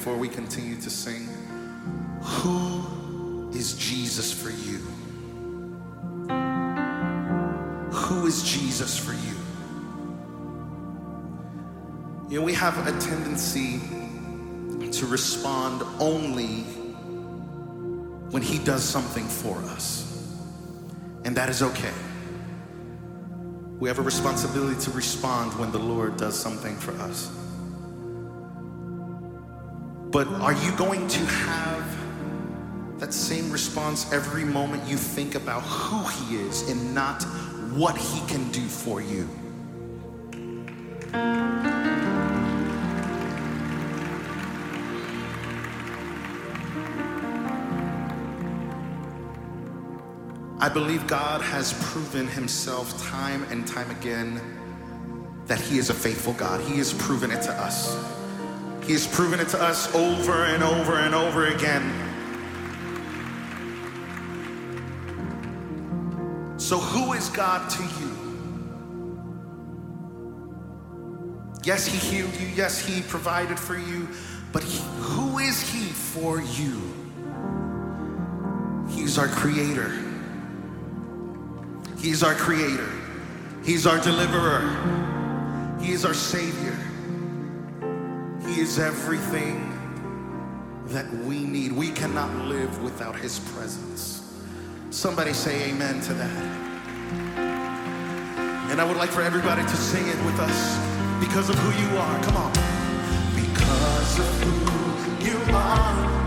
before we continue to sing. Who is Jesus for you? Who is Jesus for you? You know, we have a tendency to respond only when He does something for us, and that is okay. We have a responsibility to respond when the Lord does something for us. But are you going to have that same response every moment you think about who He is and not what He can do for you? I believe God has proven himself time and time again that he is a faithful God. He has proven it to us. He has proven it to us over and over and over again. So, who is God to you? Yes, he healed you. Yes, he provided for you. But he, who is he for you? He's our creator. He's our creator. He's our deliverer. He is our savior. Is everything that we need. We cannot live without his presence. Somebody say amen to that. And I would like for everybody to sing it with us because of who you are. Come on. Because of who you are,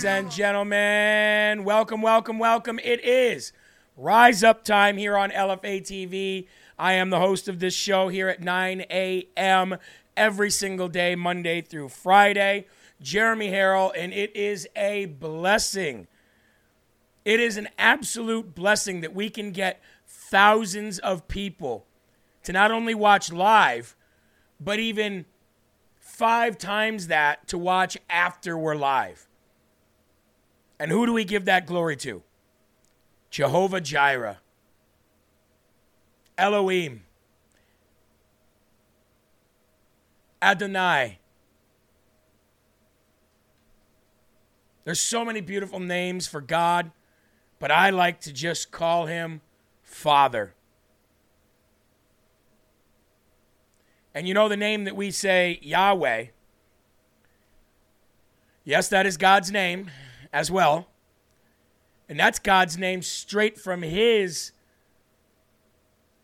Ladies and gentlemen, welcome, welcome, welcome. It is Rise Up time here on LFA TV. I am the host of this show here at 9 a.m. every single day, Monday through Friday. Jeremy Harrell, and it is a blessing. It is an absolute blessing that we can get thousands of people to not only watch live, but even five times that to watch after we're live. And who do we give that glory to? Jehovah Jireh, Elohim, Adonai. There's so many beautiful names for God, but I like to just call him Father. And you know the name that we say, Yahweh. Yes, that is God's name as well. And that's God's name straight from his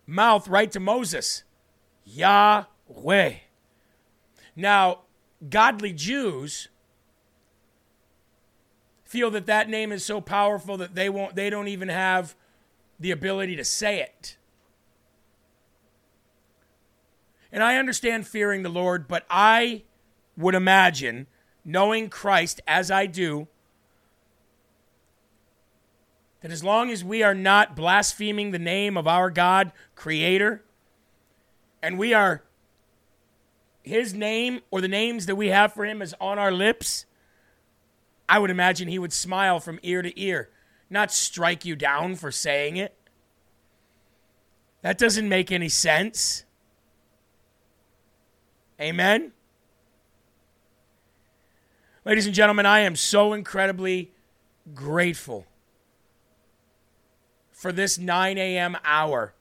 mouth right to Moses Yahweh. Now, godly Jews feel that that name is so powerful that they won't they don't even have the ability to say it. And I understand fearing the Lord, but I would imagine knowing Christ as I do that as long as we are not blaspheming the name of our God, Creator, and we are His name or the names that we have for Him is on our lips, I would imagine He would smile from ear to ear, not strike you down for saying it. That doesn't make any sense. Amen. Ladies and gentlemen, I am so incredibly grateful for this 9 a.m. hour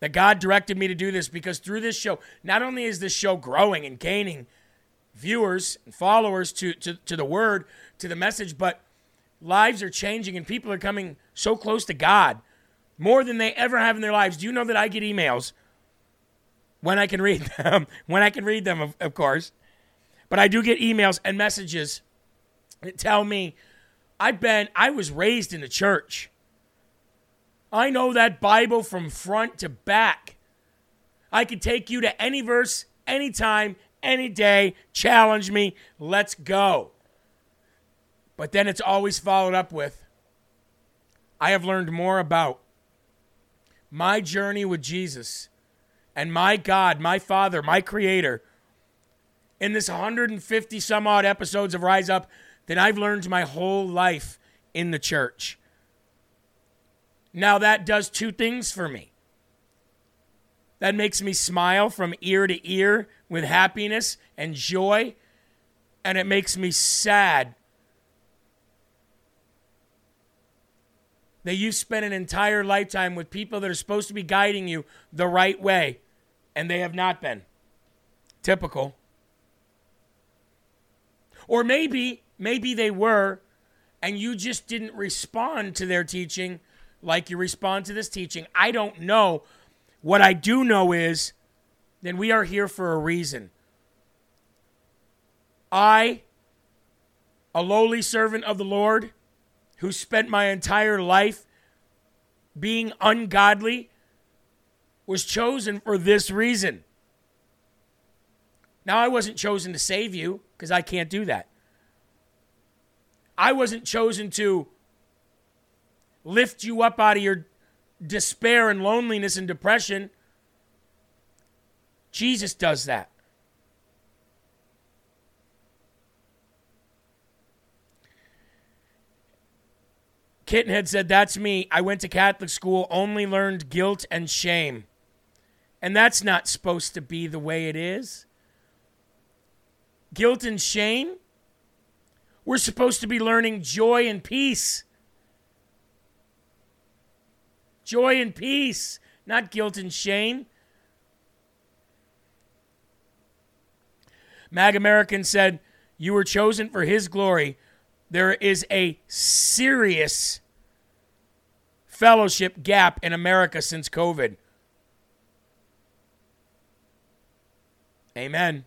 that God directed me to do this because through this show, not only is this show growing and gaining viewers and followers to, to, to the word, to the message, but lives are changing and people are coming so close to God more than they ever have in their lives. Do you know that I get emails when I can read them? when I can read them, of, of course. But I do get emails and messages that tell me I've been, I was raised in the church. I know that Bible from front to back. I can take you to any verse, anytime, any day. Challenge me. Let's go. But then it's always followed up with I have learned more about my journey with Jesus and my God, my Father, my Creator in this 150 some odd episodes of Rise Up than I've learned my whole life in the church. Now, that does two things for me. That makes me smile from ear to ear with happiness and joy, and it makes me sad that you spent an entire lifetime with people that are supposed to be guiding you the right way, and they have not been. Typical. Or maybe, maybe they were, and you just didn't respond to their teaching like you respond to this teaching. I don't know. What I do know is then we are here for a reason. I, a lowly servant of the Lord, who spent my entire life being ungodly, was chosen for this reason. Now, I wasn't chosen to save you because I can't do that. I wasn't chosen to lift you up out of your despair and loneliness and depression. Jesus does that. Kittenhead said, That's me. I went to Catholic school, only learned guilt and shame. And that's not supposed to be the way it is. Guilt and shame? We're supposed to be learning joy and peace. Joy and peace, not guilt and shame. Mag American said, You were chosen for his glory. There is a serious fellowship gap in America since COVID. Amen.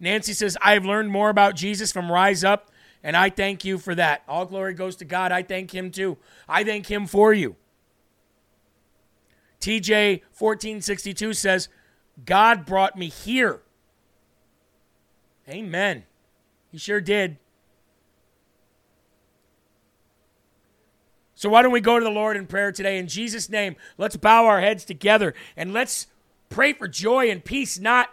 Nancy says, I have learned more about Jesus from Rise Up, and I thank you for that. All glory goes to God. I thank Him too. I thank Him for you. TJ 1462 says, God brought me here. Amen. He sure did. So, why don't we go to the Lord in prayer today? In Jesus' name, let's bow our heads together and let's pray for joy and peace, not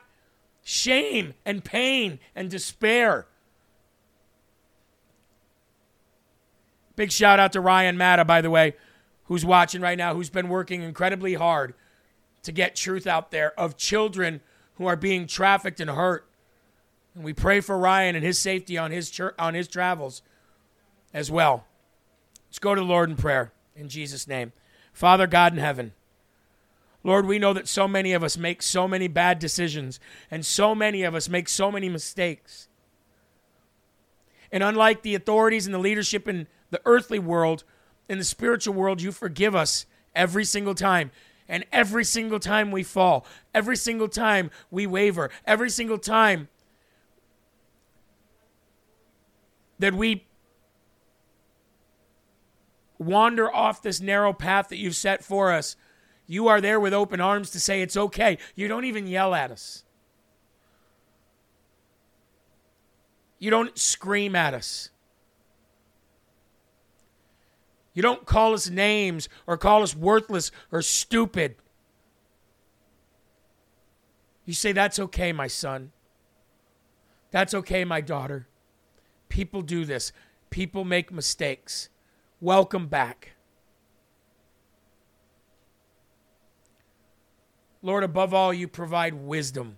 shame and pain and despair. Big shout out to Ryan Matta, by the way, who's watching right now, who's been working incredibly hard to get truth out there of children who are being trafficked and hurt. And we pray for Ryan and his safety on his on his travels as well. Let's go to the Lord in prayer in Jesus' name. Father God in heaven, Lord, we know that so many of us make so many bad decisions, and so many of us make so many mistakes. And unlike the authorities and the leadership in the earthly world, in the spiritual world, you forgive us every single time. And every single time we fall, every single time we waver, every single time that we wander off this narrow path that you've set for us, you are there with open arms to say it's okay. You don't even yell at us. You don't scream at us. You don't call us names or call us worthless or stupid. You say, That's okay, my son. That's okay, my daughter. People do this, people make mistakes. Welcome back. Lord, above all, you provide wisdom.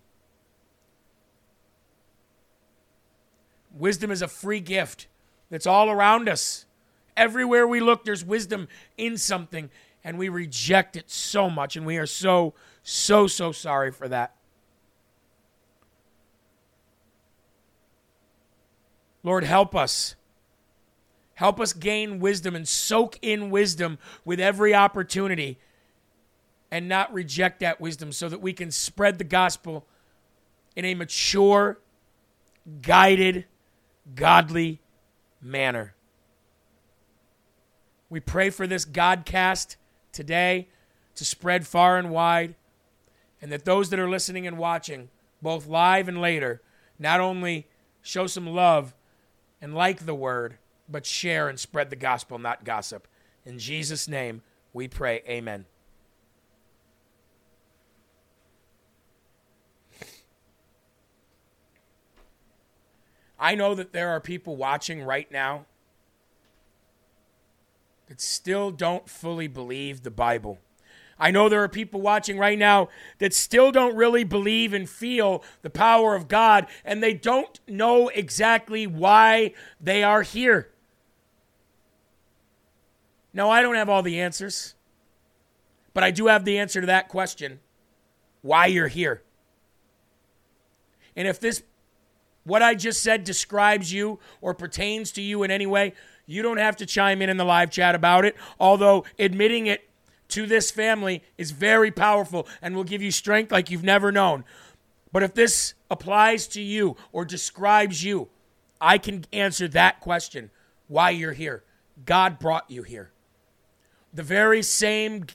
Wisdom is a free gift that's all around us. Everywhere we look, there's wisdom in something, and we reject it so much, and we are so, so, so sorry for that. Lord, help us. Help us gain wisdom and soak in wisdom with every opportunity and not reject that wisdom so that we can spread the gospel in a mature, guided, godly manner. We pray for this Godcast today to spread far and wide, and that those that are listening and watching, both live and later, not only show some love and like the word, but share and spread the gospel, not gossip. In Jesus' name, we pray. Amen. I know that there are people watching right now that still don't fully believe the Bible. I know there are people watching right now that still don't really believe and feel the power of God, and they don't know exactly why they are here. Now, I don't have all the answers, but I do have the answer to that question why you're here. And if this, what I just said, describes you or pertains to you in any way, you don't have to chime in in the live chat about it, although admitting it to this family is very powerful and will give you strength like you've never known. But if this applies to you or describes you, I can answer that question why you're here. God brought you here. The very same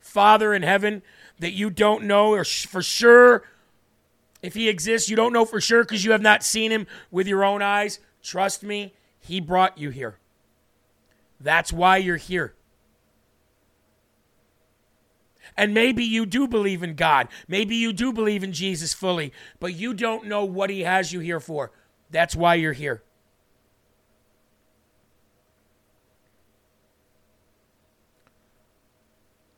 Father in heaven that you don't know or for sure if he exists, you don't know for sure because you have not seen him with your own eyes. Trust me, he brought you here. That's why you're here. And maybe you do believe in God. Maybe you do believe in Jesus fully, but you don't know what He has you here for. That's why you're here.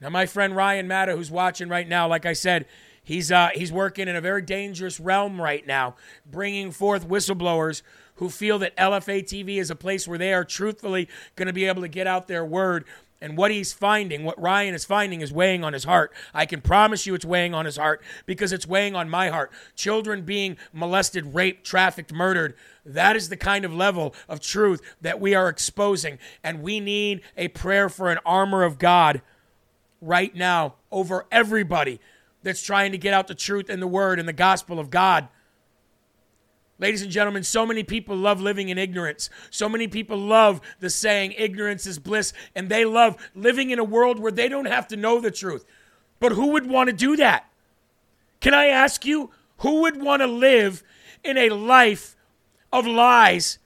Now, my friend Ryan Matta, who's watching right now, like I said, he's uh, he's working in a very dangerous realm right now, bringing forth whistleblowers who feel that LFA TV is a place where they are truthfully going to be able to get out their word. And what he's finding, what Ryan is finding, is weighing on his heart. I can promise you it's weighing on his heart because it's weighing on my heart. Children being molested, raped, trafficked, murdered. That is the kind of level of truth that we are exposing. And we need a prayer for an armor of God right now over everybody that's trying to get out the truth and the word and the gospel of God. Ladies and gentlemen, so many people love living in ignorance. So many people love the saying, ignorance is bliss, and they love living in a world where they don't have to know the truth. But who would want to do that? Can I ask you, who would want to live in a life of lies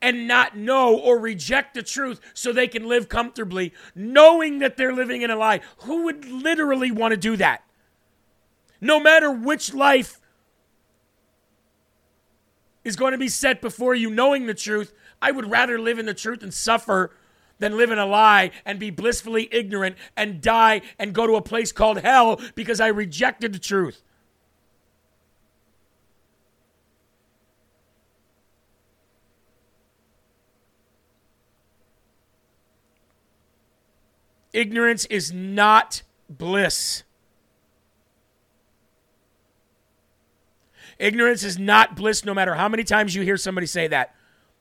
and not know or reject the truth so they can live comfortably, knowing that they're living in a lie? Who would literally want to do that? No matter which life is going to be set before you knowing the truth, I would rather live in the truth and suffer than live in a lie and be blissfully ignorant and die and go to a place called hell because I rejected the truth. Ignorance is not bliss. Ignorance is not bliss, no matter how many times you hear somebody say that.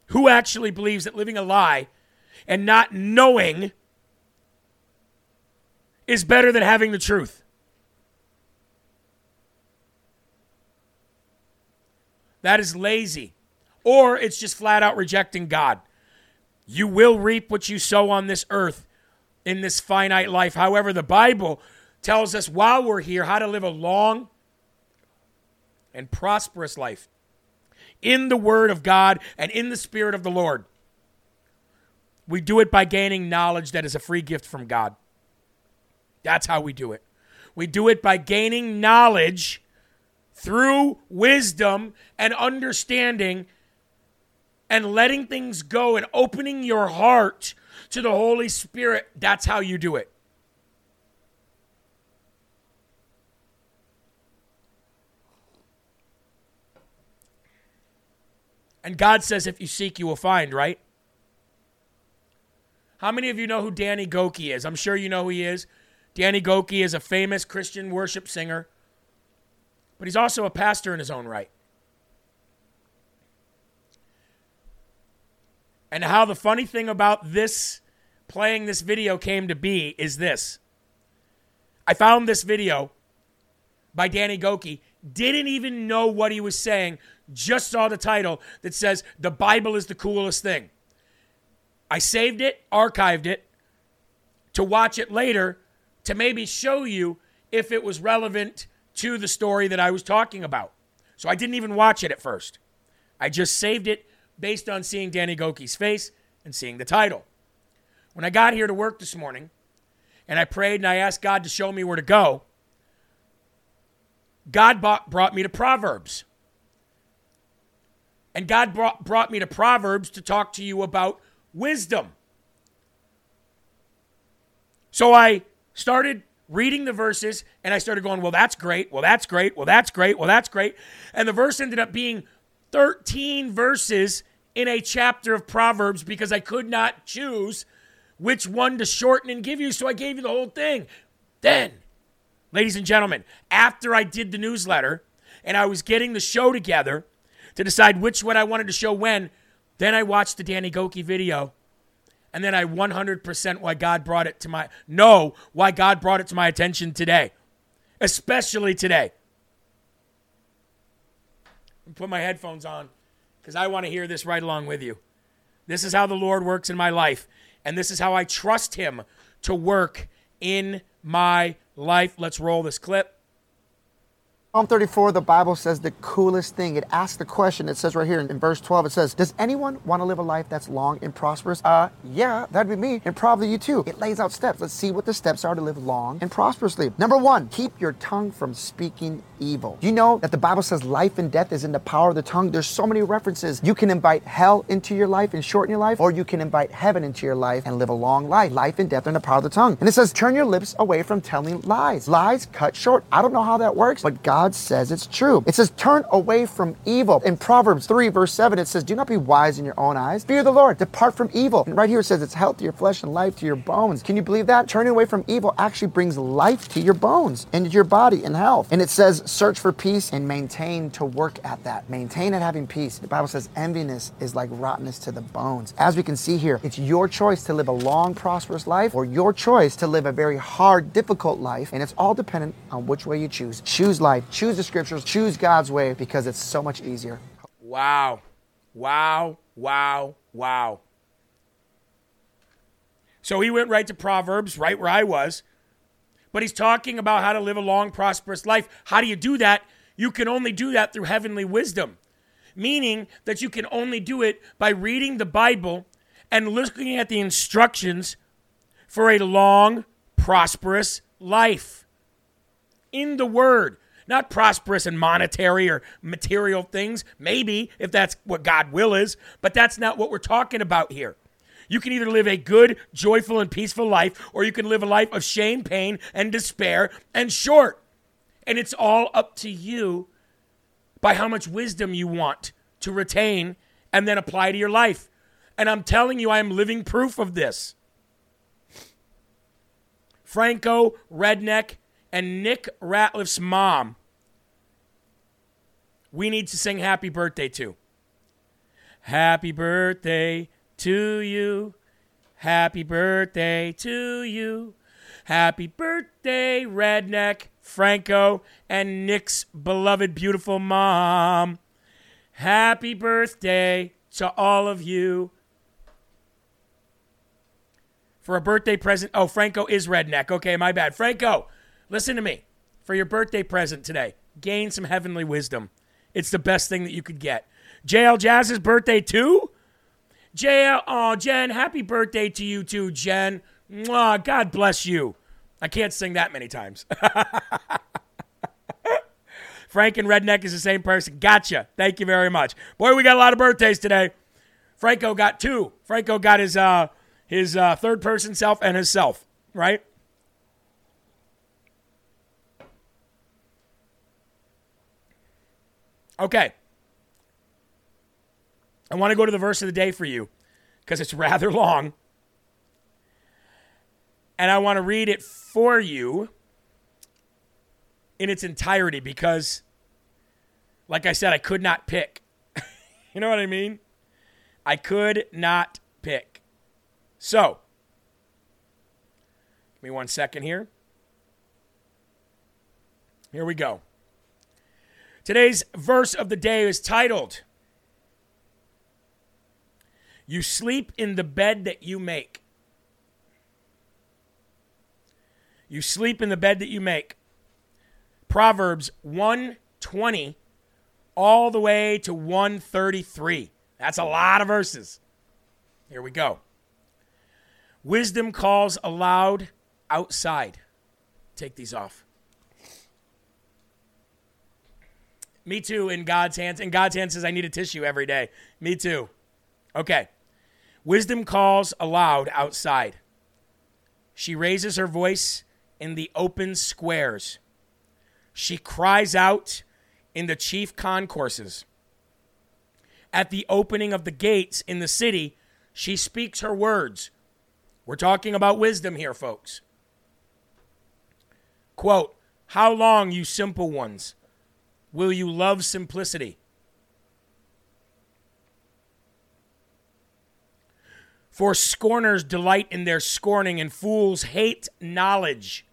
Who actually believes that living a lie and not knowing is better than having the truth? That is lazy. Or it's just flat out rejecting God. You will reap what you sow on this earth in this finite life. However, the Bible tells us while we're here how to live a long and prosperous life in the Word of God and in the Spirit of the Lord. We do it by gaining knowledge that is a free gift from God. That's how we do it. We do it by gaining knowledge through wisdom and understanding and letting things go and opening your heart to the Holy Spirit. That's how you do it. And God says, if you seek, you will find, right? How many of you know who Danny Gokey is? I'm sure you know who he is. Danny Gokey is a famous Christian worship singer, but he's also a pastor in his own right. And how the funny thing about this playing this video came to be is this. I found this video by Danny Gokey, didn't even know what he was saying, just saw the title that says, The Bible is the coolest thing. I saved it, archived it to watch it later to maybe show you if it was relevant to the story that I was talking about. So I didn't even watch it at first. I just saved it based on seeing Danny Gokey's face and seeing the title. When I got here to work this morning and I prayed and I asked God to show me where to go, God brought me to Proverbs. And God brought, brought me to Proverbs to talk to you about wisdom. So I started reading the verses and I started going, well, that's great. Well, that's great. Well, that's great. Well, that's great. And the verse ended up being 13 verses in a chapter of Proverbs because I could not choose which one to shorten and give you. So I gave you the whole thing. Then, ladies and gentlemen, after I did the newsletter and I was getting the show together, to decide which one I wanted to show when. Then I watched the Danny Gokey video. And then I 100% why God brought it to my know why God brought it to my attention today. Especially today. Put my headphones on because I want to hear this right along with you. This is how the Lord works in my life, and this is how I trust Him to work in my life. Let's roll this clip. Psalm 34, the Bible says the coolest thing. It asks the question, it says right here in, in, verse 12, it says, Does anyone want to live a life that's long and prosperous? Uh, yeah, that'd be me, and probably you too. It lays out steps. Let's see what the steps are to live long and prosperously. Number one, keep your tongue from speaking evil. You know that the Bible says life and death is in the power of the tongue. There's so many references. You can invite hell into your life and shorten your life, or you can invite heaven into your life and live a long life. Life and death are in the power of the tongue. And it says, Turn your lips away from telling lies. Lies cut short. I don't know how that works, but God God says it's true. It says, turn away from evil. In Proverbs 3, verse 7, it says, do not be wise in your own eyes. Fear the Lord. Depart from evil. And right here it says, it's health to your flesh and life to your bones. Can you believe that? Turning away from evil actually brings life to your bones and your body and health. And it says, search for peace and maintain to work at that. Maintain at having peace. The Bible says, enviness is like rottenness to the bones. As we can see here, it's your choice to live a long, prosperous life or your choice to live a very hard, difficult life. And it's all dependent on which way you choose. Choose life choose the scriptures, choose God's way because it's so much easier. Wow. Wow. Wow. Wow. So he went right to Proverbs, right where I was. But he's talking about how to live a long, prosperous life. How do you do that? You can only do that through heavenly wisdom, meaning that you can only do it by reading the Bible and looking at the instructions for a long, prosperous life in the Word. Not prosperous and monetary or material things, maybe if that's what God will is, but that's not what we're talking about here. You can either live a good, joyful, and peaceful life, or you can live a life of shame, pain, and despair and short. And it's all up to you by how much wisdom you want to retain and then apply to your life. And I'm telling you, I am living proof of this. Franco, Redneck, and Nick Ratliff's mom, we need to sing happy birthday to. Happy birthday to you. Happy birthday to you. Happy birthday, Redneck, Franco, and Nick's beloved, beautiful mom. Happy birthday to all of you. For a birthday present. Oh, Franco is Redneck. Okay, my bad. Franco, listen to me. For your birthday present today, gain some heavenly wisdom. It's the best thing that you could get. JL Jazz's birthday too? JL, oh, Jen, happy birthday to you too, Jen. Mwah, God bless you. I can't sing that many times. Frank and Redneck is the same person. Gotcha. Thank you very much. Boy, we got a lot of birthdays today. Franco got two. Franco got his uh his uh, third person self and his self, right? Okay. I want to go to the verse of the day for you because it's rather long. And I want to read it for you in its entirety because, like I said, I could not pick. you know what I mean? I could not pick. So, give me one second here. Here we go. Today's verse of the day is titled You sleep in the bed that you make. You sleep in the bed that you make. Proverbs 120 all the way to 133. That's a lot of verses. Here we go. Wisdom calls aloud outside. Take these off. Me too, in God's hands. In God's hands says, I need a tissue every day. Me too. Okay. Wisdom calls aloud outside. She raises her voice in the open squares. She cries out in the chief concourses. At the opening of the gates in the city, she speaks her words. We're talking about wisdom here, folks. Quote, How long, you simple ones, will you love simplicity? For scorners delight in their scorning, and fools hate knowledge.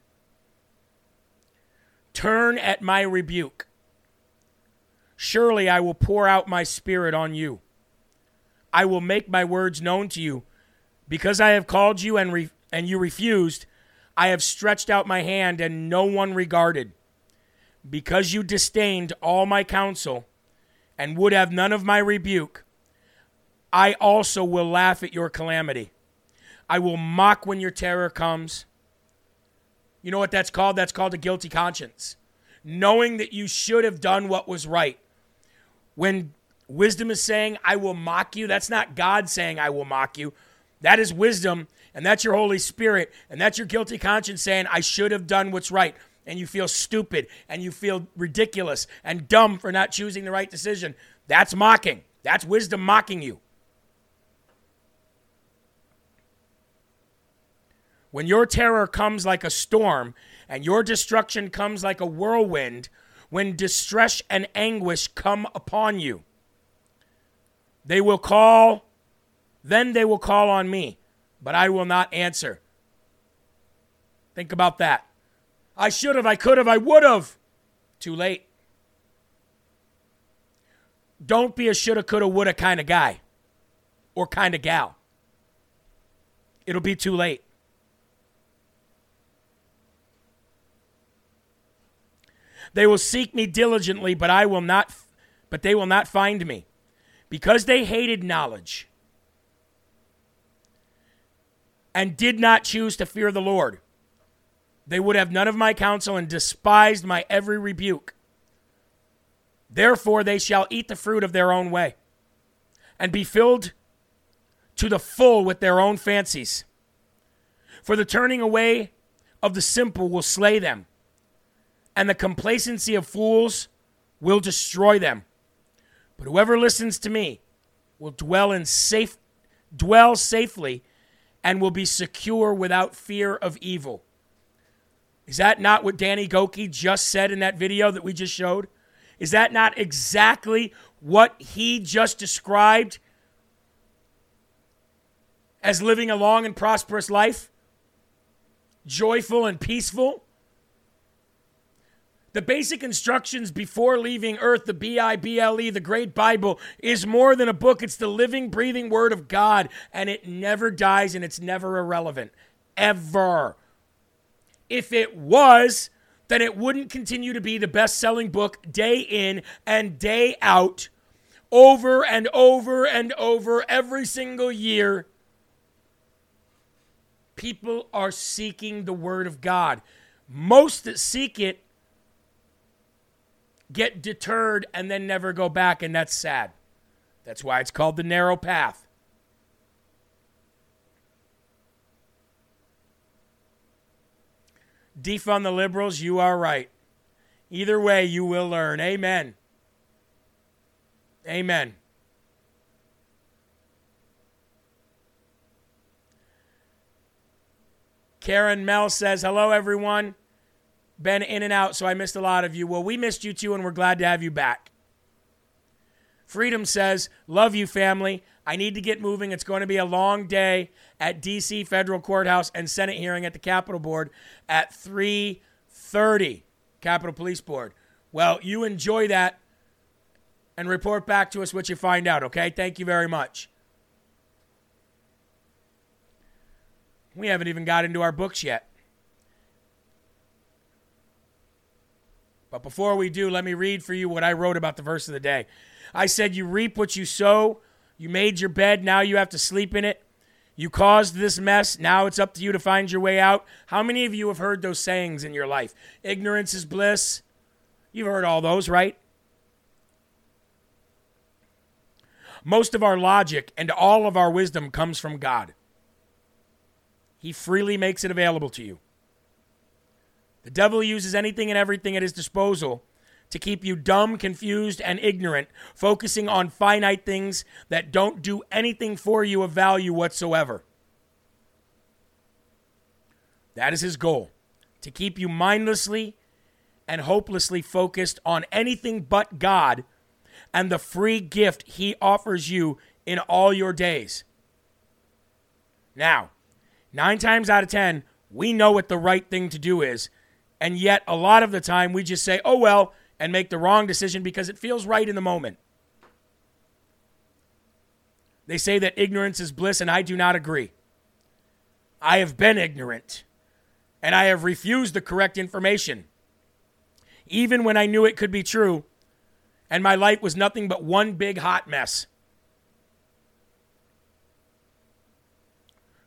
Turn at my rebuke. Surely I will pour out my spirit on you. I will make my words known to you. Because I have called you and, re- and you refused, I have stretched out my hand and no one regarded. Because you disdained all my counsel and would have none of my rebuke, I also will laugh at your calamity. I will mock when your terror comes. You know what that's called? That's called a guilty conscience. Knowing that you should have done what was right. When wisdom is saying, I will mock you, that's not God saying, I will mock you. That is wisdom, and that's your Holy Spirit, and that's your guilty conscience saying, I should have done what's right. And you feel stupid, and you feel ridiculous and dumb for not choosing the right decision. That's mocking. That's wisdom mocking you. When your terror comes like a storm and your destruction comes like a whirlwind, when distress and anguish come upon you, they will call, then they will call on me, but I will not answer. Think about that. I should have, I could have, I would have. Too late. don't be a shoulda, coulda, woulda kind of guy or kind of gal. It'll be too late. They will seek me diligently, but I will not but they will not find me. Because they hated knowledge and did not choose to fear the Lord. They would have none of my counsel and despised my every rebuke. Therefore, they shall eat the fruit of their own way and be filled to the full with their own fancies. For the turning away of the simple will slay them, and the complacency of fools will destroy them. But whoever listens to me will dwell in safe dwell safely and will be secure without fear of evil. Is that not what Danny Gokey just said in that video that we just showed? Is that not exactly what he just described as living a long and prosperous life? Joyful and peaceful? The basic instructions before leaving earth, the B I B L E, the Great Bible, is more than a book. It's the living, breathing Word of God, and it never dies and it's never irrelevant. Ever. If it was, then it wouldn't continue to be the best selling book day in and day out, over and over and over every single year. People are seeking the Word of God. Most that seek it get deterred and then never go back, and that's sad. That's why it's called the narrow path. Defund the liberals, you are right. Either way, you will learn. Amen. Amen. Karen Mel says, Hello, everyone. Been in and out, so I missed a lot of you. Well, we missed you too, and we're glad to have you back. Freedom says, Love you, family. I need to get moving. It's going to be a long day at DC Federal Courthouse and Senate hearing at the Capitol Board at 3:30. Capitol Police Board. Well, you enjoy that and report back to us what you find out, okay? Thank you very much. We haven't even got into our books yet. But before we do, let me read for you what I wrote about the verse of the day. I said, You reap what you sow. You made your bed, now you have to sleep in it. You caused this mess, now it's up to you to find your way out. How many of you have heard those sayings in your life? Ignorance is bliss. You've heard all those, right? Most of our logic and all of our wisdom comes from God. He freely makes it available to you. The devil uses anything and everything at his disposal to keep you dumb, confused, and ignorant, focusing on finite things that don't do anything for you of value whatsoever. That is his goal to keep you mindlessly and hopelessly focused on anything but God and the free gift he offers you in all your days. Now, nine times out of ten, we know what the right thing to do is, and yet a lot of the time we just say, oh, well, and make the wrong decision because it feels right in the moment. They say that ignorance is bliss, and I do not agree. I have been ignorant, and I have refused the correct information, even when I knew it could be true, and my life was nothing but one big hot mess.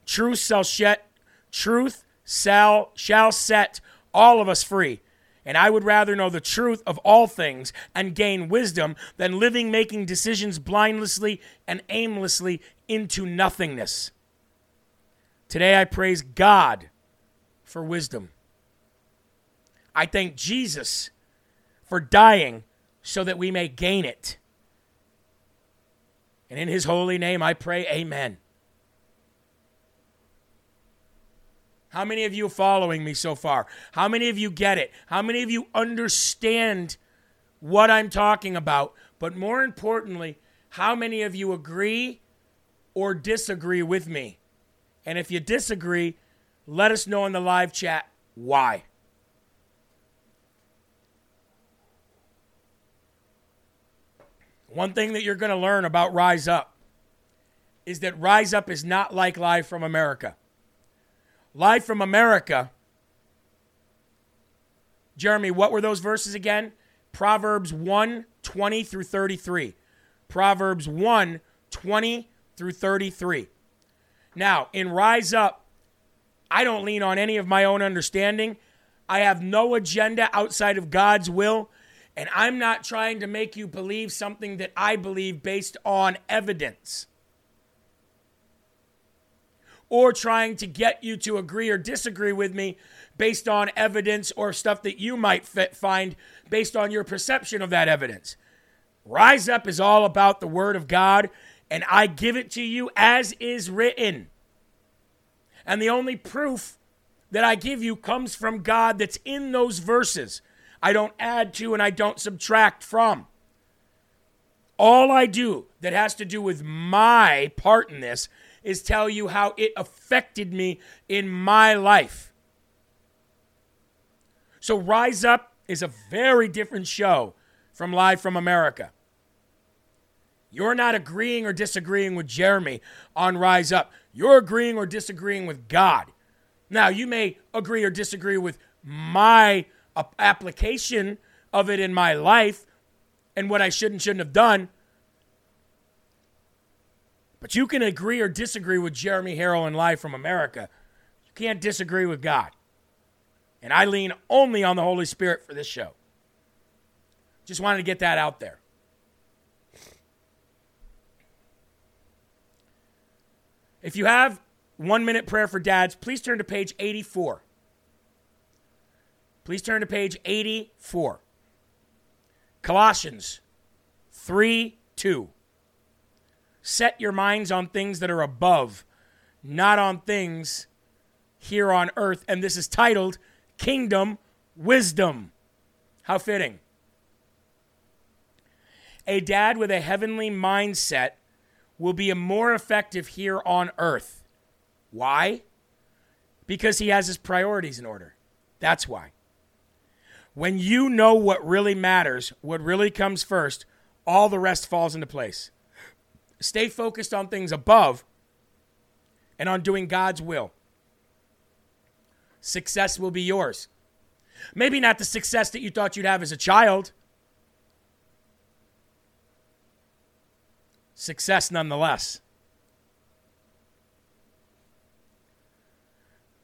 Truth shall set, truth shall, shall set all of us free. And I would rather know the truth of all things and gain wisdom than living making decisions blindlessly and aimlessly into nothingness. Today I praise God for wisdom. I thank Jesus for dying so that we may gain it. And in his holy name I pray, Amen. How many of you following me so far? How many of you get it? How many of you understand what I'm talking about? But more importantly, how many of you agree or disagree with me? And if you disagree, let us know in the live chat why. One thing that you're going to learn about Rise Up is that Rise Up is not like Live from America. Live from America, Jeremy, what were those verses again? Proverbs 1 20 through 33. Proverbs 1 20 through 33. Now, in Rise Up, I don't lean on any of my own understanding. I have no agenda outside of God's will, and I'm not trying to make you believe something that I believe based on evidence or trying to get you to agree or disagree with me based on evidence or stuff that you might fit, find based on your perception of that evidence. Rise Up is all about the Word of God, and I give it to you as is written. And the only proof that I give you comes from God that's in those verses. I don't add to and I don't subtract from. All I do that has to do with my part in this is tell you how it affected me in my life. So, Rise Up is a very different show from Live from America. You're not agreeing or disagreeing with Jeremy on Rise Up. You're agreeing or disagreeing with God. Now, you may agree or disagree with my application of it in my life and what I should and shouldn't have done. But you can agree or disagree with Jeremy Harrell and Live from America. You can't disagree with God. And I lean only on the Holy Spirit for this show. Just wanted to get that out there. If you have one minute prayer for dads, please turn to page 84. Please turn to page 84. Colossians 3 2. Set your minds on things that are above, not on things here on earth. And this is titled Kingdom Wisdom. How fitting. A dad with a heavenly mindset will be more effective here on earth. Why? Because he has his priorities in order. That's why. When you know what really matters, what really comes first, all the rest falls into place. Stay focused on things above and on doing God's will. Success will be yours. Maybe not the success that you thought you'd have as a child. Success nonetheless.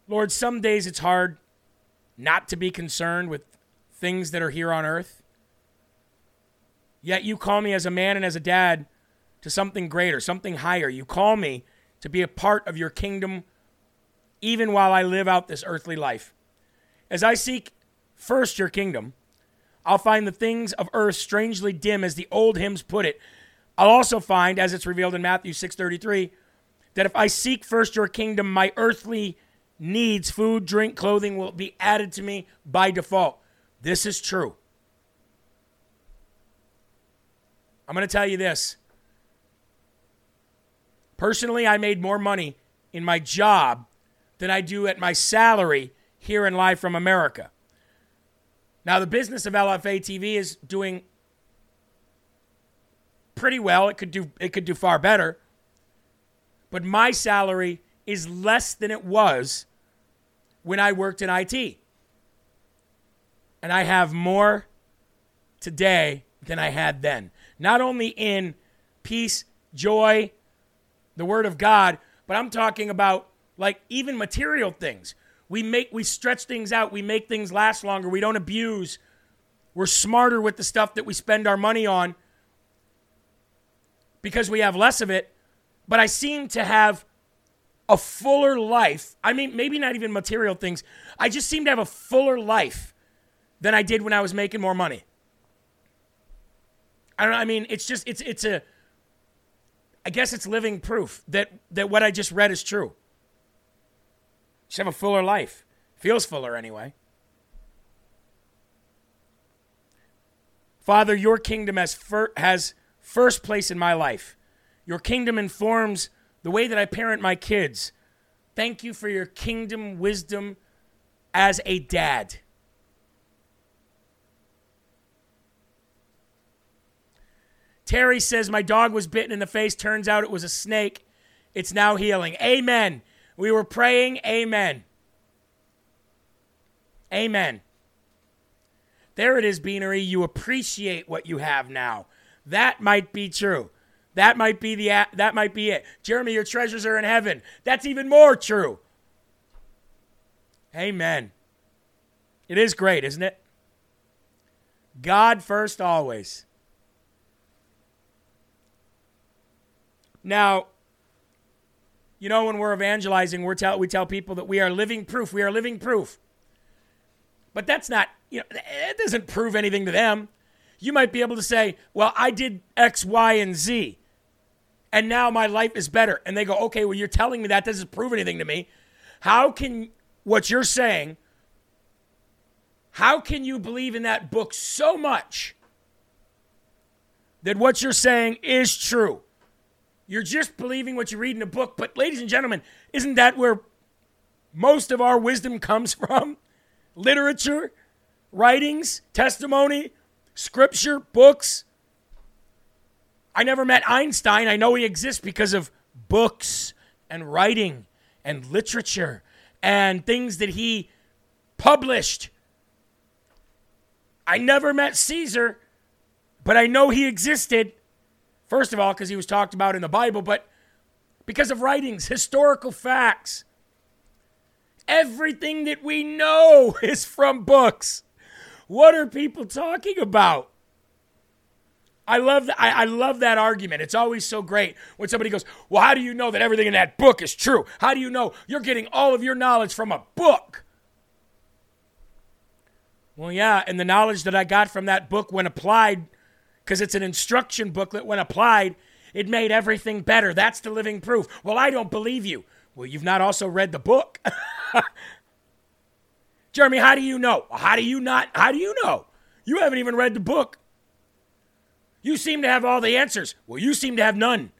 Lord, some days it's hard not to be concerned with things that are here on earth. Yet you call me as a man and as a dad to something greater, something higher. You call me to be a part of your kingdom even while I live out this earthly life. As I seek first your kingdom, I'll find the things of earth strangely dim as the old hymns put it. I'll also find as it's revealed in Matthew 6:33 that if I seek first your kingdom, my earthly needs, food, drink, clothing will be added to me by default. This is true. I'm going to tell you this. Personally, I made more money in my job than I do at my salary here in Live from America. Now, the business of LFA TV is doing pretty well. It could do it could do far better. But my salary is less than it was when I worked in IT. And I have more today than I had then. Not only in peace, joy, the word of God, but I'm talking about like even material things. We make we stretch things out, we make things last longer, we don't abuse. We're smarter with the stuff that we spend our money on because we have less of it, but I seem to have a fuller life. I mean, maybe not even material things. I just seem to have a fuller life than I did when I was making more money. I don't know, I mean, it's just it's it's a I guess it's living proof that that what I just read is true. Just have a fuller life. Feels fuller anyway. Father, your kingdom has, fir- has first place in my life. Your kingdom informs the way that I parent my kids. Thank you for your kingdom wisdom as a dad. Terry says, My dog was bitten in the face. Turns out it was a snake. It's now healing. Amen. We were praying. Amen. Amen. There it is, Beanery. You appreciate what you have now. That might be true. That might be the that might be it. Jeremy, your treasures are in heaven. That's even more true. Amen. It is great, isn't it? God first always. Now, you know, when we're evangelizing, we're tell, we tell people that we are living proof. We are living proof. But that's not, you know, it doesn't prove anything to them. You might be able to say, well, I did X, Y, and Z, and now my life is better. And they go, okay, well, you're telling me that doesn't prove anything to me. How can what you're saying, how can you believe in that book so much that what you're saying is true? You're just believing what you read in a book. But, ladies and gentlemen, isn't that where most of our wisdom comes from? Literature, writings, testimony, scripture, books. I never met Einstein. I know he exists because of books and writing and literature and things that he published. I never met Caesar, but I know he existed First of all, because he was talked about in the Bible, but because of writings, historical facts. Everything that we know is from books. What are people talking about? I love that. I, I, love that argument. It's always so great when somebody goes, "Well, how do you know that everything in that book is true? How do you know you're getting all of your knowledge from a book?" Well, yeah, and the knowledge that I got from that book, when applied because it's an instruction booklet. When applied, it made everything better. That's the living proof. Well, I don't believe you. Well, you've not also read the book. Jeremy, how do you know? How do you not? How do you know? You haven't even read the book. You seem to have all the answers. Well, you seem to have none.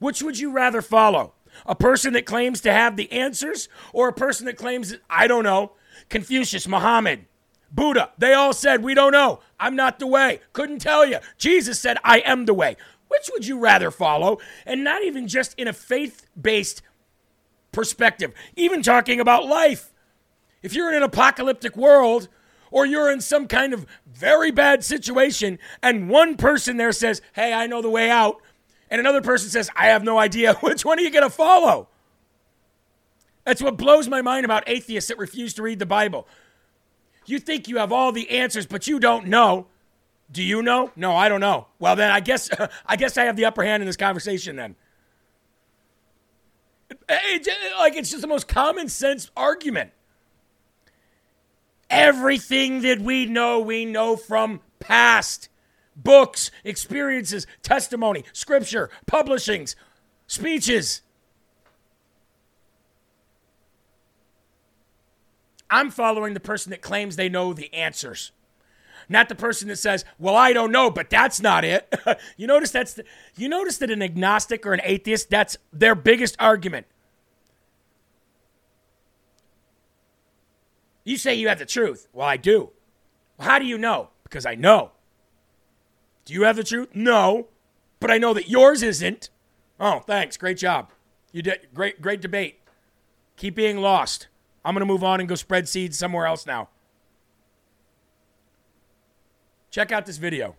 Which would you rather follow? A person that claims to have the answers or a person that claims, I don't know, Confucius, Muhammad, Buddha, they all said, We don't know. I'm not the way. Couldn't tell you. Jesus said, I am the way. Which would you rather follow? And not even just in a faith based perspective, even talking about life. If you're in an apocalyptic world or you're in some kind of very bad situation and one person there says, Hey, I know the way out, and another person says, I have no idea, which one are you going to follow? That's what blows my mind about atheists that refuse to read the Bible. You think you have all the answers, but you don't know. Do you know? No, I don't know. Well, then I guess I guess I have the upper hand in this conversation then. like it's just the most common sense argument. Everything that we know, we know from past books, experiences, testimony, scripture, publishings, speeches. I'm following the person that claims they know the answers. Not the person that says, "Well, I don't know, but that's not it." you notice that's the, you notice that an agnostic or an atheist that's their biggest argument. You say you have the truth. Well, I do. Well, how do you know? Because I know. Do you have the truth? No, but I know that yours isn't. Oh, thanks. Great job. You did great great debate. Keep being lost. I'm going to move on and go spread seeds somewhere else now. Check out this video.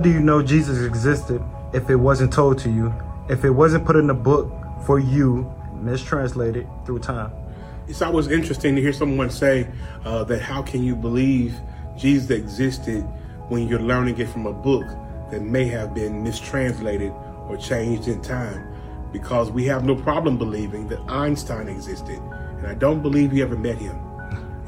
Do you know Jesus existed if it wasn't told to you, if it wasn't put in a book for you, mistranslated through time? It's always interesting to hear someone say uh, that how can you believe Jesus existed when you're learning it from a book that may have been mistranslated or changed in time? Because we have no problem believing that Einstein existed, and I don't believe you ever met him.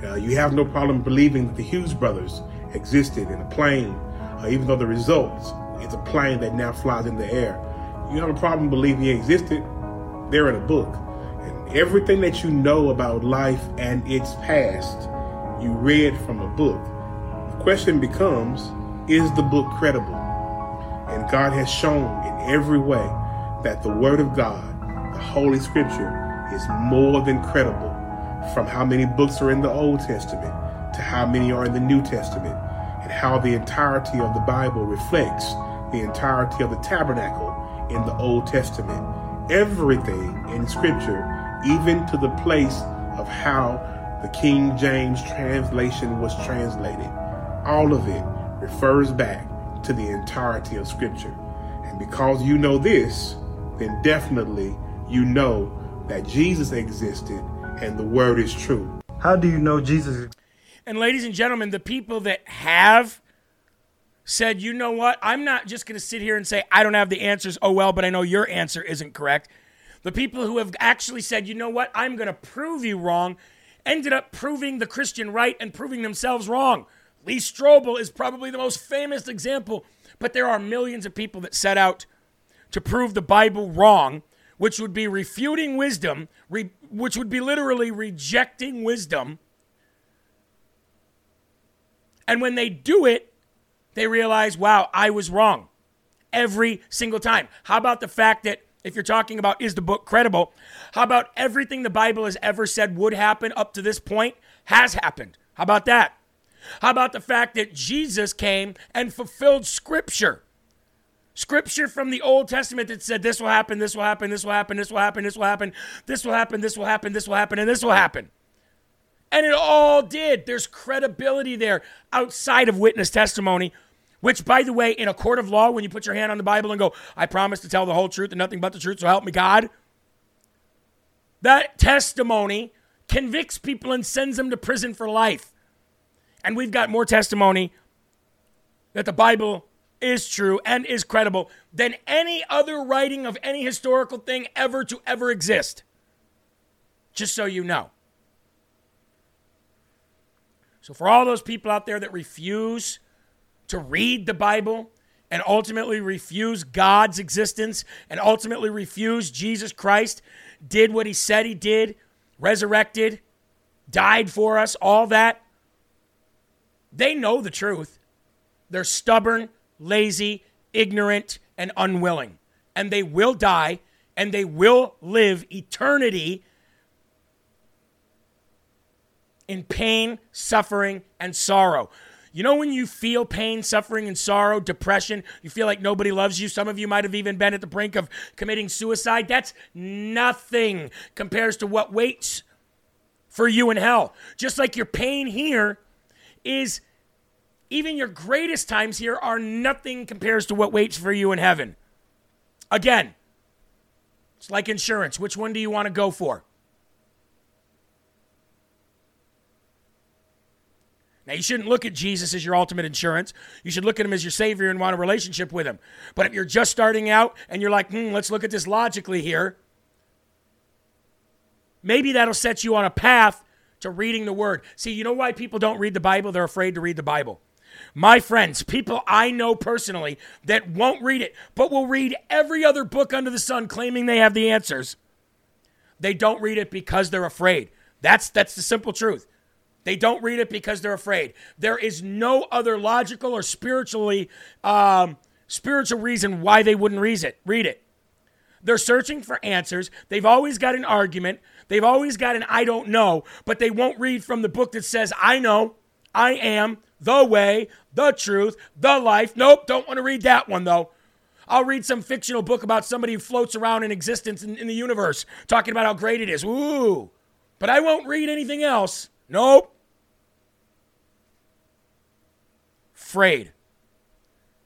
Uh, you have no problem believing that the Hughes brothers existed in a plane, uh, even though the results is a plane that now flies in the air. You have a problem believing he existed. They're in a book, and everything that you know about life and its past, you read from a book. The question becomes: Is the book credible? And God has shown in every way that the Word of God, the Holy Scripture, is more than credible from how many books are in the Old Testament to how many are in the New Testament and how the entirety of the Bible reflects the entirety of the tabernacle in the Old Testament. Everything in Scripture, even to the place of how the King James translation was translated, all of it refers back to the entirety of Scripture. And because you know this, then definitely you know that Jesus existed and the Word is true. How do you know Jesus? And ladies and gentlemen, the people that have said, you know what, I'm not just going to sit here and say, I don't have the answers. Oh, well, but I know your answer isn't correct. The people who have actually said, you know what, I'm going to prove you wrong, ended up proving the Christian right and proving themselves wrong. Lee Strobel is probably the most famous example, but there are millions of people that set out to prove the Bible wrong, which would be refuting wisdom, re- which would be literally rejecting wisdom. And when they do it, they realize, wow, I was wrong every single time. How about the fact that if you're talking about is the book credible, how about everything the Bible has ever said would happen up to this point has happened? How about that? How about the fact that Jesus came and fulfilled scripture? Scripture from the Old Testament that said this will happen, this will happen, this will happen, this will happen, this will happen, this will happen, this will happen, this will happen, and this will happen. And it all did. There's credibility there outside of witness testimony, which, by the way, in a court of law, when you put your hand on the Bible and go, I promise to tell the whole truth and nothing but the truth, so help me God, that testimony convicts people and sends them to prison for life. And we've got more testimony that the Bible is true and is credible than any other writing of any historical thing ever to ever exist. Just so you know. So, for all those people out there that refuse to read the Bible and ultimately refuse God's existence and ultimately refuse Jesus Christ, did what he said he did, resurrected, died for us, all that, they know the truth. They're stubborn, lazy, ignorant, and unwilling. And they will die and they will live eternity in pain, suffering, and sorrow. You know, when you feel pain, suffering, and sorrow, depression, you feel like nobody loves you. Some of you might have even been at the brink of committing suicide. That's nothing compares to what waits for you in hell. Just like your pain here is, even your greatest times here are nothing compares to what waits for you in heaven. Again, it's like insurance. Which one do you want to go for? Now, you shouldn't look at Jesus as your ultimate insurance. You should look at him as your Savior and want a relationship with him. But if you're just starting out and you're like, hmm, let's look at this logically here, maybe that'll set you on a path to reading the Word. See, you know why people don't read the Bible? They're afraid to read the Bible. My friends, people I know personally that won't read it, but will read every other book under the sun claiming they have the answers, they don't read it because they're afraid. That's, that's the simple truth. They don't read it because they're afraid. There is no other logical or spiritually um, spiritual reason why they wouldn't read it. Read it. They're searching for answers. They've always got an argument. They've always got an I don't know, but they won't read from the book that says I know, I am the way, the truth, the life. Nope, don't want to read that one though. I'll read some fictional book about somebody who floats around in existence in, in the universe, talking about how great it is. Ooh, but I won't read anything else. Nope. afraid.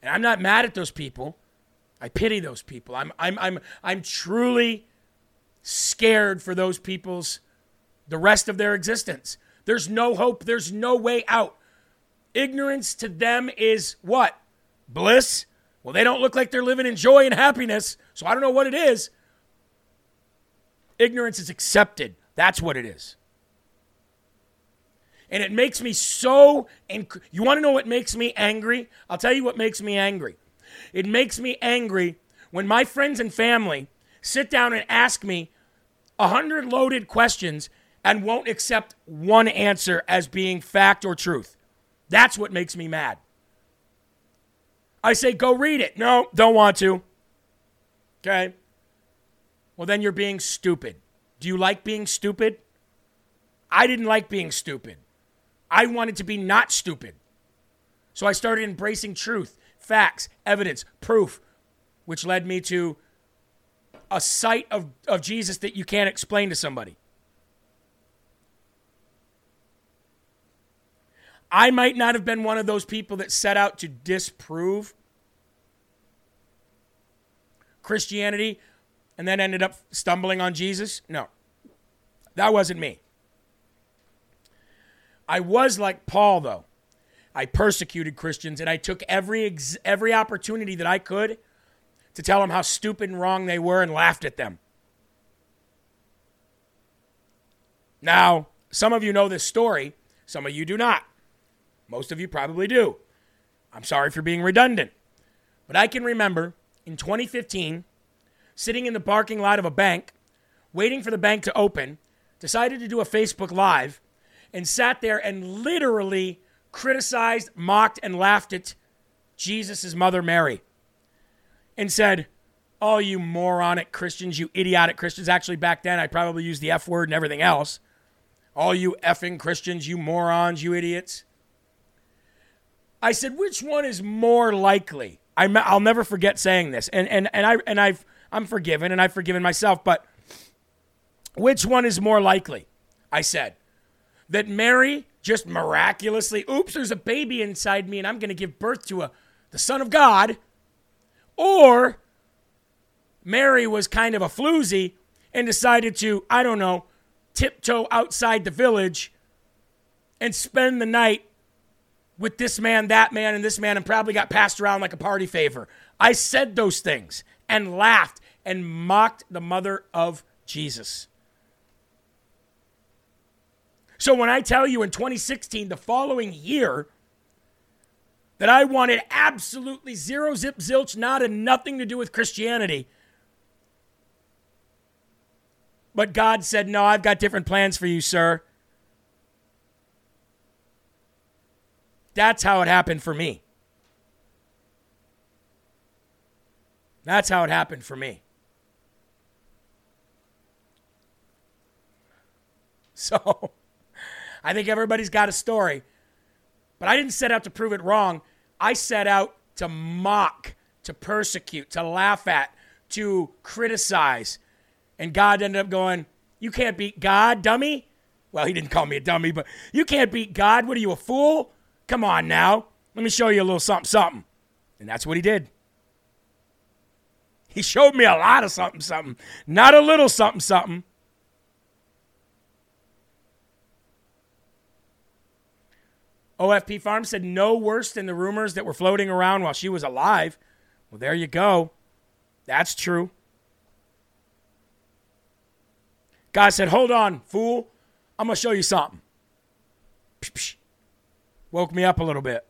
And I'm not mad at those people. I pity those people. I'm, I'm, I'm, I'm truly scared for those people's the rest of their existence. There's no hope. There's no way out. Ignorance to them is what? Bliss? Well, they don't look like they're living in joy and happiness, so I don't know what it is. Ignorance is accepted. That's what it is. And it makes me so. Inc- you want to know what makes me angry? I'll tell you what makes me angry. It makes me angry when my friends and family sit down and ask me a hundred loaded questions and won't accept one answer as being fact or truth. That's what makes me mad. I say, go read it. No, don't want to. Okay. Well, then you're being stupid. Do you like being stupid? I didn't like being stupid. I wanted to be not stupid. So I started embracing truth, facts, evidence, proof, which led me to a sight of, of Jesus that you can't explain to somebody. I might not have been one of those people that set out to disprove Christianity and then ended up stumbling on Jesus. No, that wasn't me. I was like Paul, though. I persecuted Christians and I took every, ex- every opportunity that I could to tell them how stupid and wrong they were and laughed at them. Now, some of you know this story, some of you do not. Most of you probably do. I'm sorry for being redundant. But I can remember in 2015 sitting in the parking lot of a bank, waiting for the bank to open, decided to do a Facebook Live, and sat there and literally criticized, mocked, and laughed at Jesus' mother Mary and said, Oh, you moronic Christians, you idiotic Christians. Actually, back then, I probably used the F word and everything else. All you effing Christians, you morons, you idiots. I said, which one is more likely? I, will never forget saying this, and and and I and I've I'm forgiven, and I've forgiven myself. But which one is more likely? I said that Mary just miraculously, oops, there's a baby inside me, and I'm going to give birth to a the Son of God, or Mary was kind of a floozy and decided to, I don't know, tiptoe outside the village and spend the night with this man, that man, and this man, and probably got passed around like a party favor. I said those things and laughed and mocked the mother of Jesus. So when I tell you in 2016, the following year, that I wanted absolutely zero zip zilch, not and nothing to do with Christianity. But God said, No, I've got different plans for you, sir. That's how it happened for me. That's how it happened for me. So, I think everybody's got a story, but I didn't set out to prove it wrong. I set out to mock, to persecute, to laugh at, to criticize. And God ended up going, You can't beat God, dummy. Well, he didn't call me a dummy, but you can't beat God. What are you, a fool? Come on now. Let me show you a little something, something. And that's what he did. He showed me a lot of something, something, not a little something, something. OFP Farm said no worse than the rumors that were floating around while she was alive. Well, there you go. That's true. God said, Hold on, fool. I'm going to show you something. Psh, psh. Woke me up a little bit.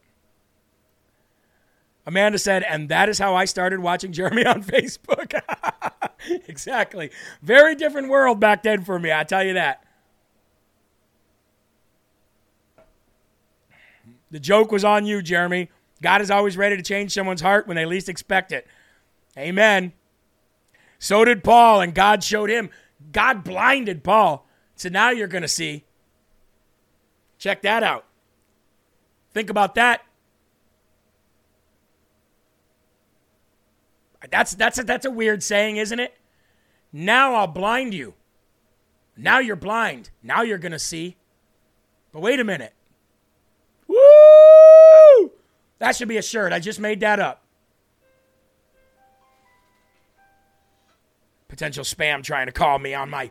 Amanda said, and that is how I started watching Jeremy on Facebook. exactly. Very different world back then for me, I tell you that. The joke was on you, Jeremy. God is always ready to change someone's heart when they least expect it. Amen. So did Paul, and God showed him. God blinded Paul. So now you're going to see. Check that out. Think about that. That's that's a, that's a weird saying, isn't it? Now I'll blind you. Now you're blind. Now you're going to see. But wait a minute. Woo! That should be a shirt. I just made that up. Potential spam trying to call me on my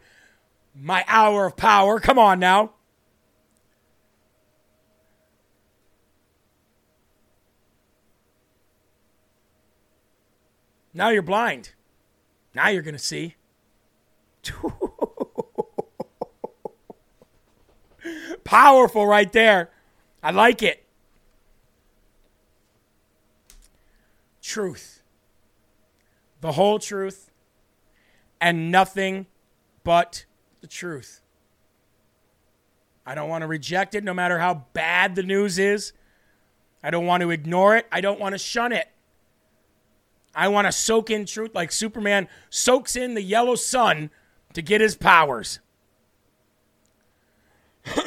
my hour of power. Come on now. Now you're blind. Now you're going to see. Powerful right there. I like it. Truth. The whole truth and nothing but the truth. I don't want to reject it no matter how bad the news is. I don't want to ignore it. I don't want to shun it. I want to soak in truth like Superman soaks in the yellow sun to get his powers.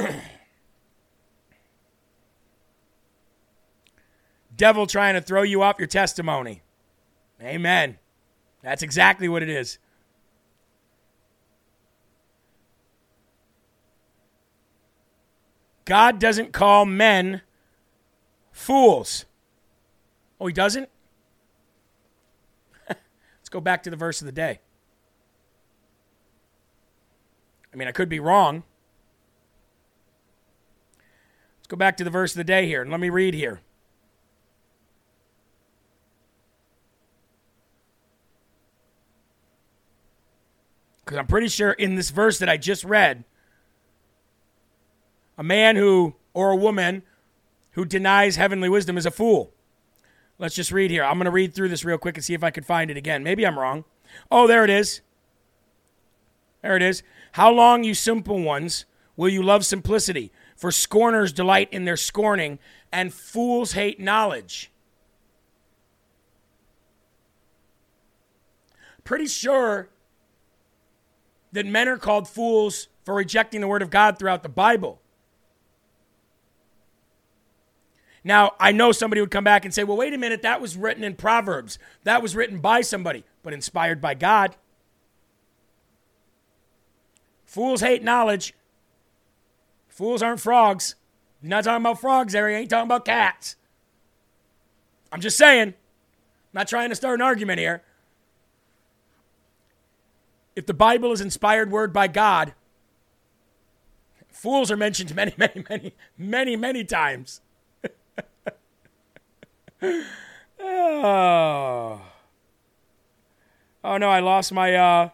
Devil trying to throw you off your testimony. Amen. That's exactly what it is. God doesn't call men fools. Oh, he doesn't? Go back to the verse of the day. I mean, I could be wrong. Let's go back to the verse of the day here and let me read here. Because I'm pretty sure in this verse that I just read, a man who, or a woman who denies heavenly wisdom is a fool. Let's just read here. I'm going to read through this real quick and see if I can find it again. Maybe I'm wrong. Oh, there it is. There it is. How long, you simple ones, will you love simplicity? For scorners delight in their scorning, and fools hate knowledge. Pretty sure that men are called fools for rejecting the word of God throughout the Bible. Now, I know somebody would come back and say, well, wait a minute, that was written in Proverbs. That was written by somebody, but inspired by God. Fools hate knowledge. Fools aren't frogs. You're not talking about frogs there. You ain't talking about cats. I'm just saying. I'm not trying to start an argument here. If the Bible is inspired word by God, fools are mentioned many, many, many, many, many times. Oh. oh no, I lost my uh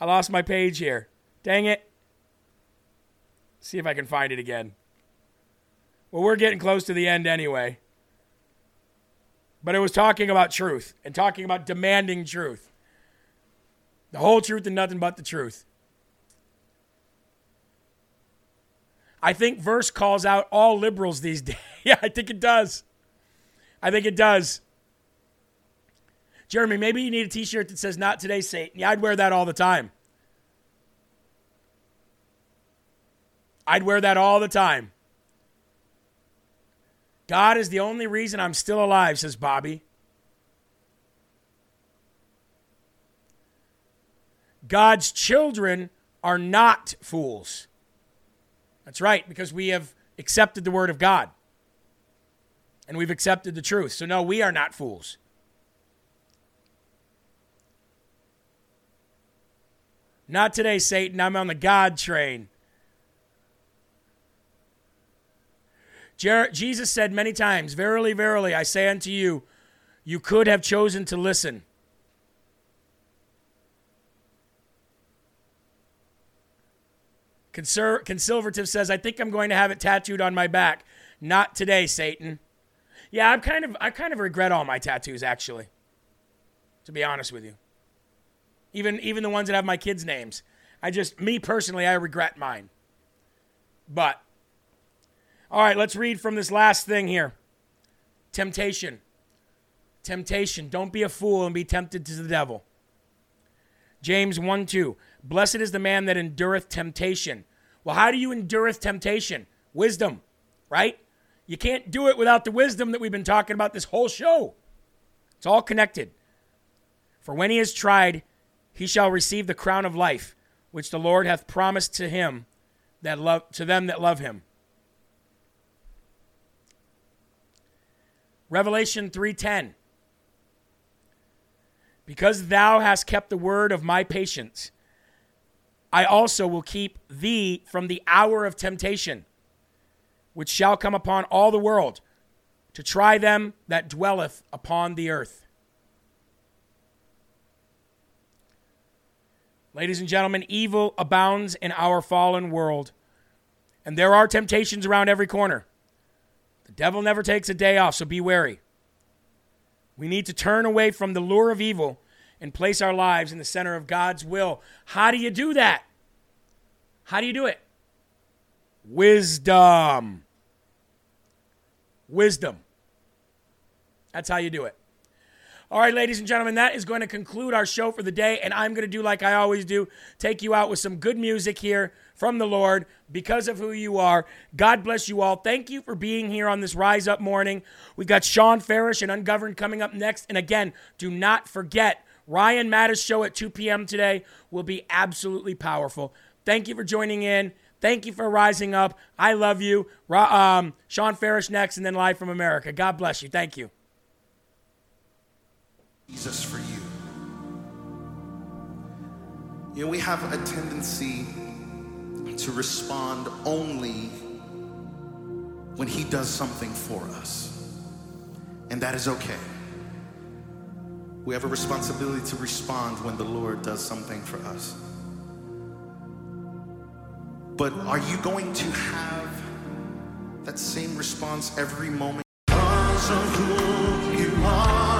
I lost my page here. Dang it. See if I can find it again. Well, we're getting close to the end anyway. But it was talking about truth and talking about demanding truth. The whole truth and nothing but the truth. I think verse calls out all liberals these days. yeah, I think it does. I think it does. Jeremy, maybe you need a t shirt that says, Not today, Satan. Yeah, I'd wear that all the time. I'd wear that all the time. God is the only reason I'm still alive, says Bobby. God's children are not fools. That's right, because we have accepted the word of God and we've accepted the truth. So, no, we are not fools. Not today, Satan. I'm on the God train. Jer- Jesus said many times, Verily, verily, I say unto you, you could have chosen to listen. Conser- Conservative says, I think I'm going to have it tattooed on my back. Not today, Satan. Yeah, I'm kind of I kind of regret all my tattoos actually. To be honest with you. Even even the ones that have my kids' names. I just me personally I regret mine. But all right, let's read from this last thing here. Temptation. Temptation. Don't be a fool and be tempted to the devil. James 1 2. Blessed is the man that endureth temptation. Well, how do you endureth temptation? Wisdom, right? You can't do it without the wisdom that we've been talking about this whole show. It's all connected. For when he is tried, he shall receive the crown of life, which the Lord hath promised to him that love to them that love him. Revelation 3:10 Because thou hast kept the word of my patience I also will keep thee from the hour of temptation which shall come upon all the world to try them that dwelleth upon the earth. Ladies and gentlemen, evil abounds in our fallen world, and there are temptations around every corner. The devil never takes a day off, so be wary. We need to turn away from the lure of evil and place our lives in the center of God's will. How do you do that? How do you do it? Wisdom. Wisdom. That's how you do it. All right, ladies and gentlemen, that is going to conclude our show for the day. And I'm going to do like I always do take you out with some good music here from the Lord because of who you are. God bless you all. Thank you for being here on this Rise Up morning. We've got Shawn Farash and Ungoverned coming up next. And again, do not forget Ryan Mattis' show at 2 p.m. today will be absolutely powerful. Thank you for joining in. Thank you for rising up. I love you. Um, Shawn Farash next, and then live from America. God bless you. Thank you. Jesus for you. You know, we have a tendency to respond only when He does something for us, and that is okay. We have a responsibility to respond when the Lord does something for us. But are you going to have that same response every moment? Because of who you are.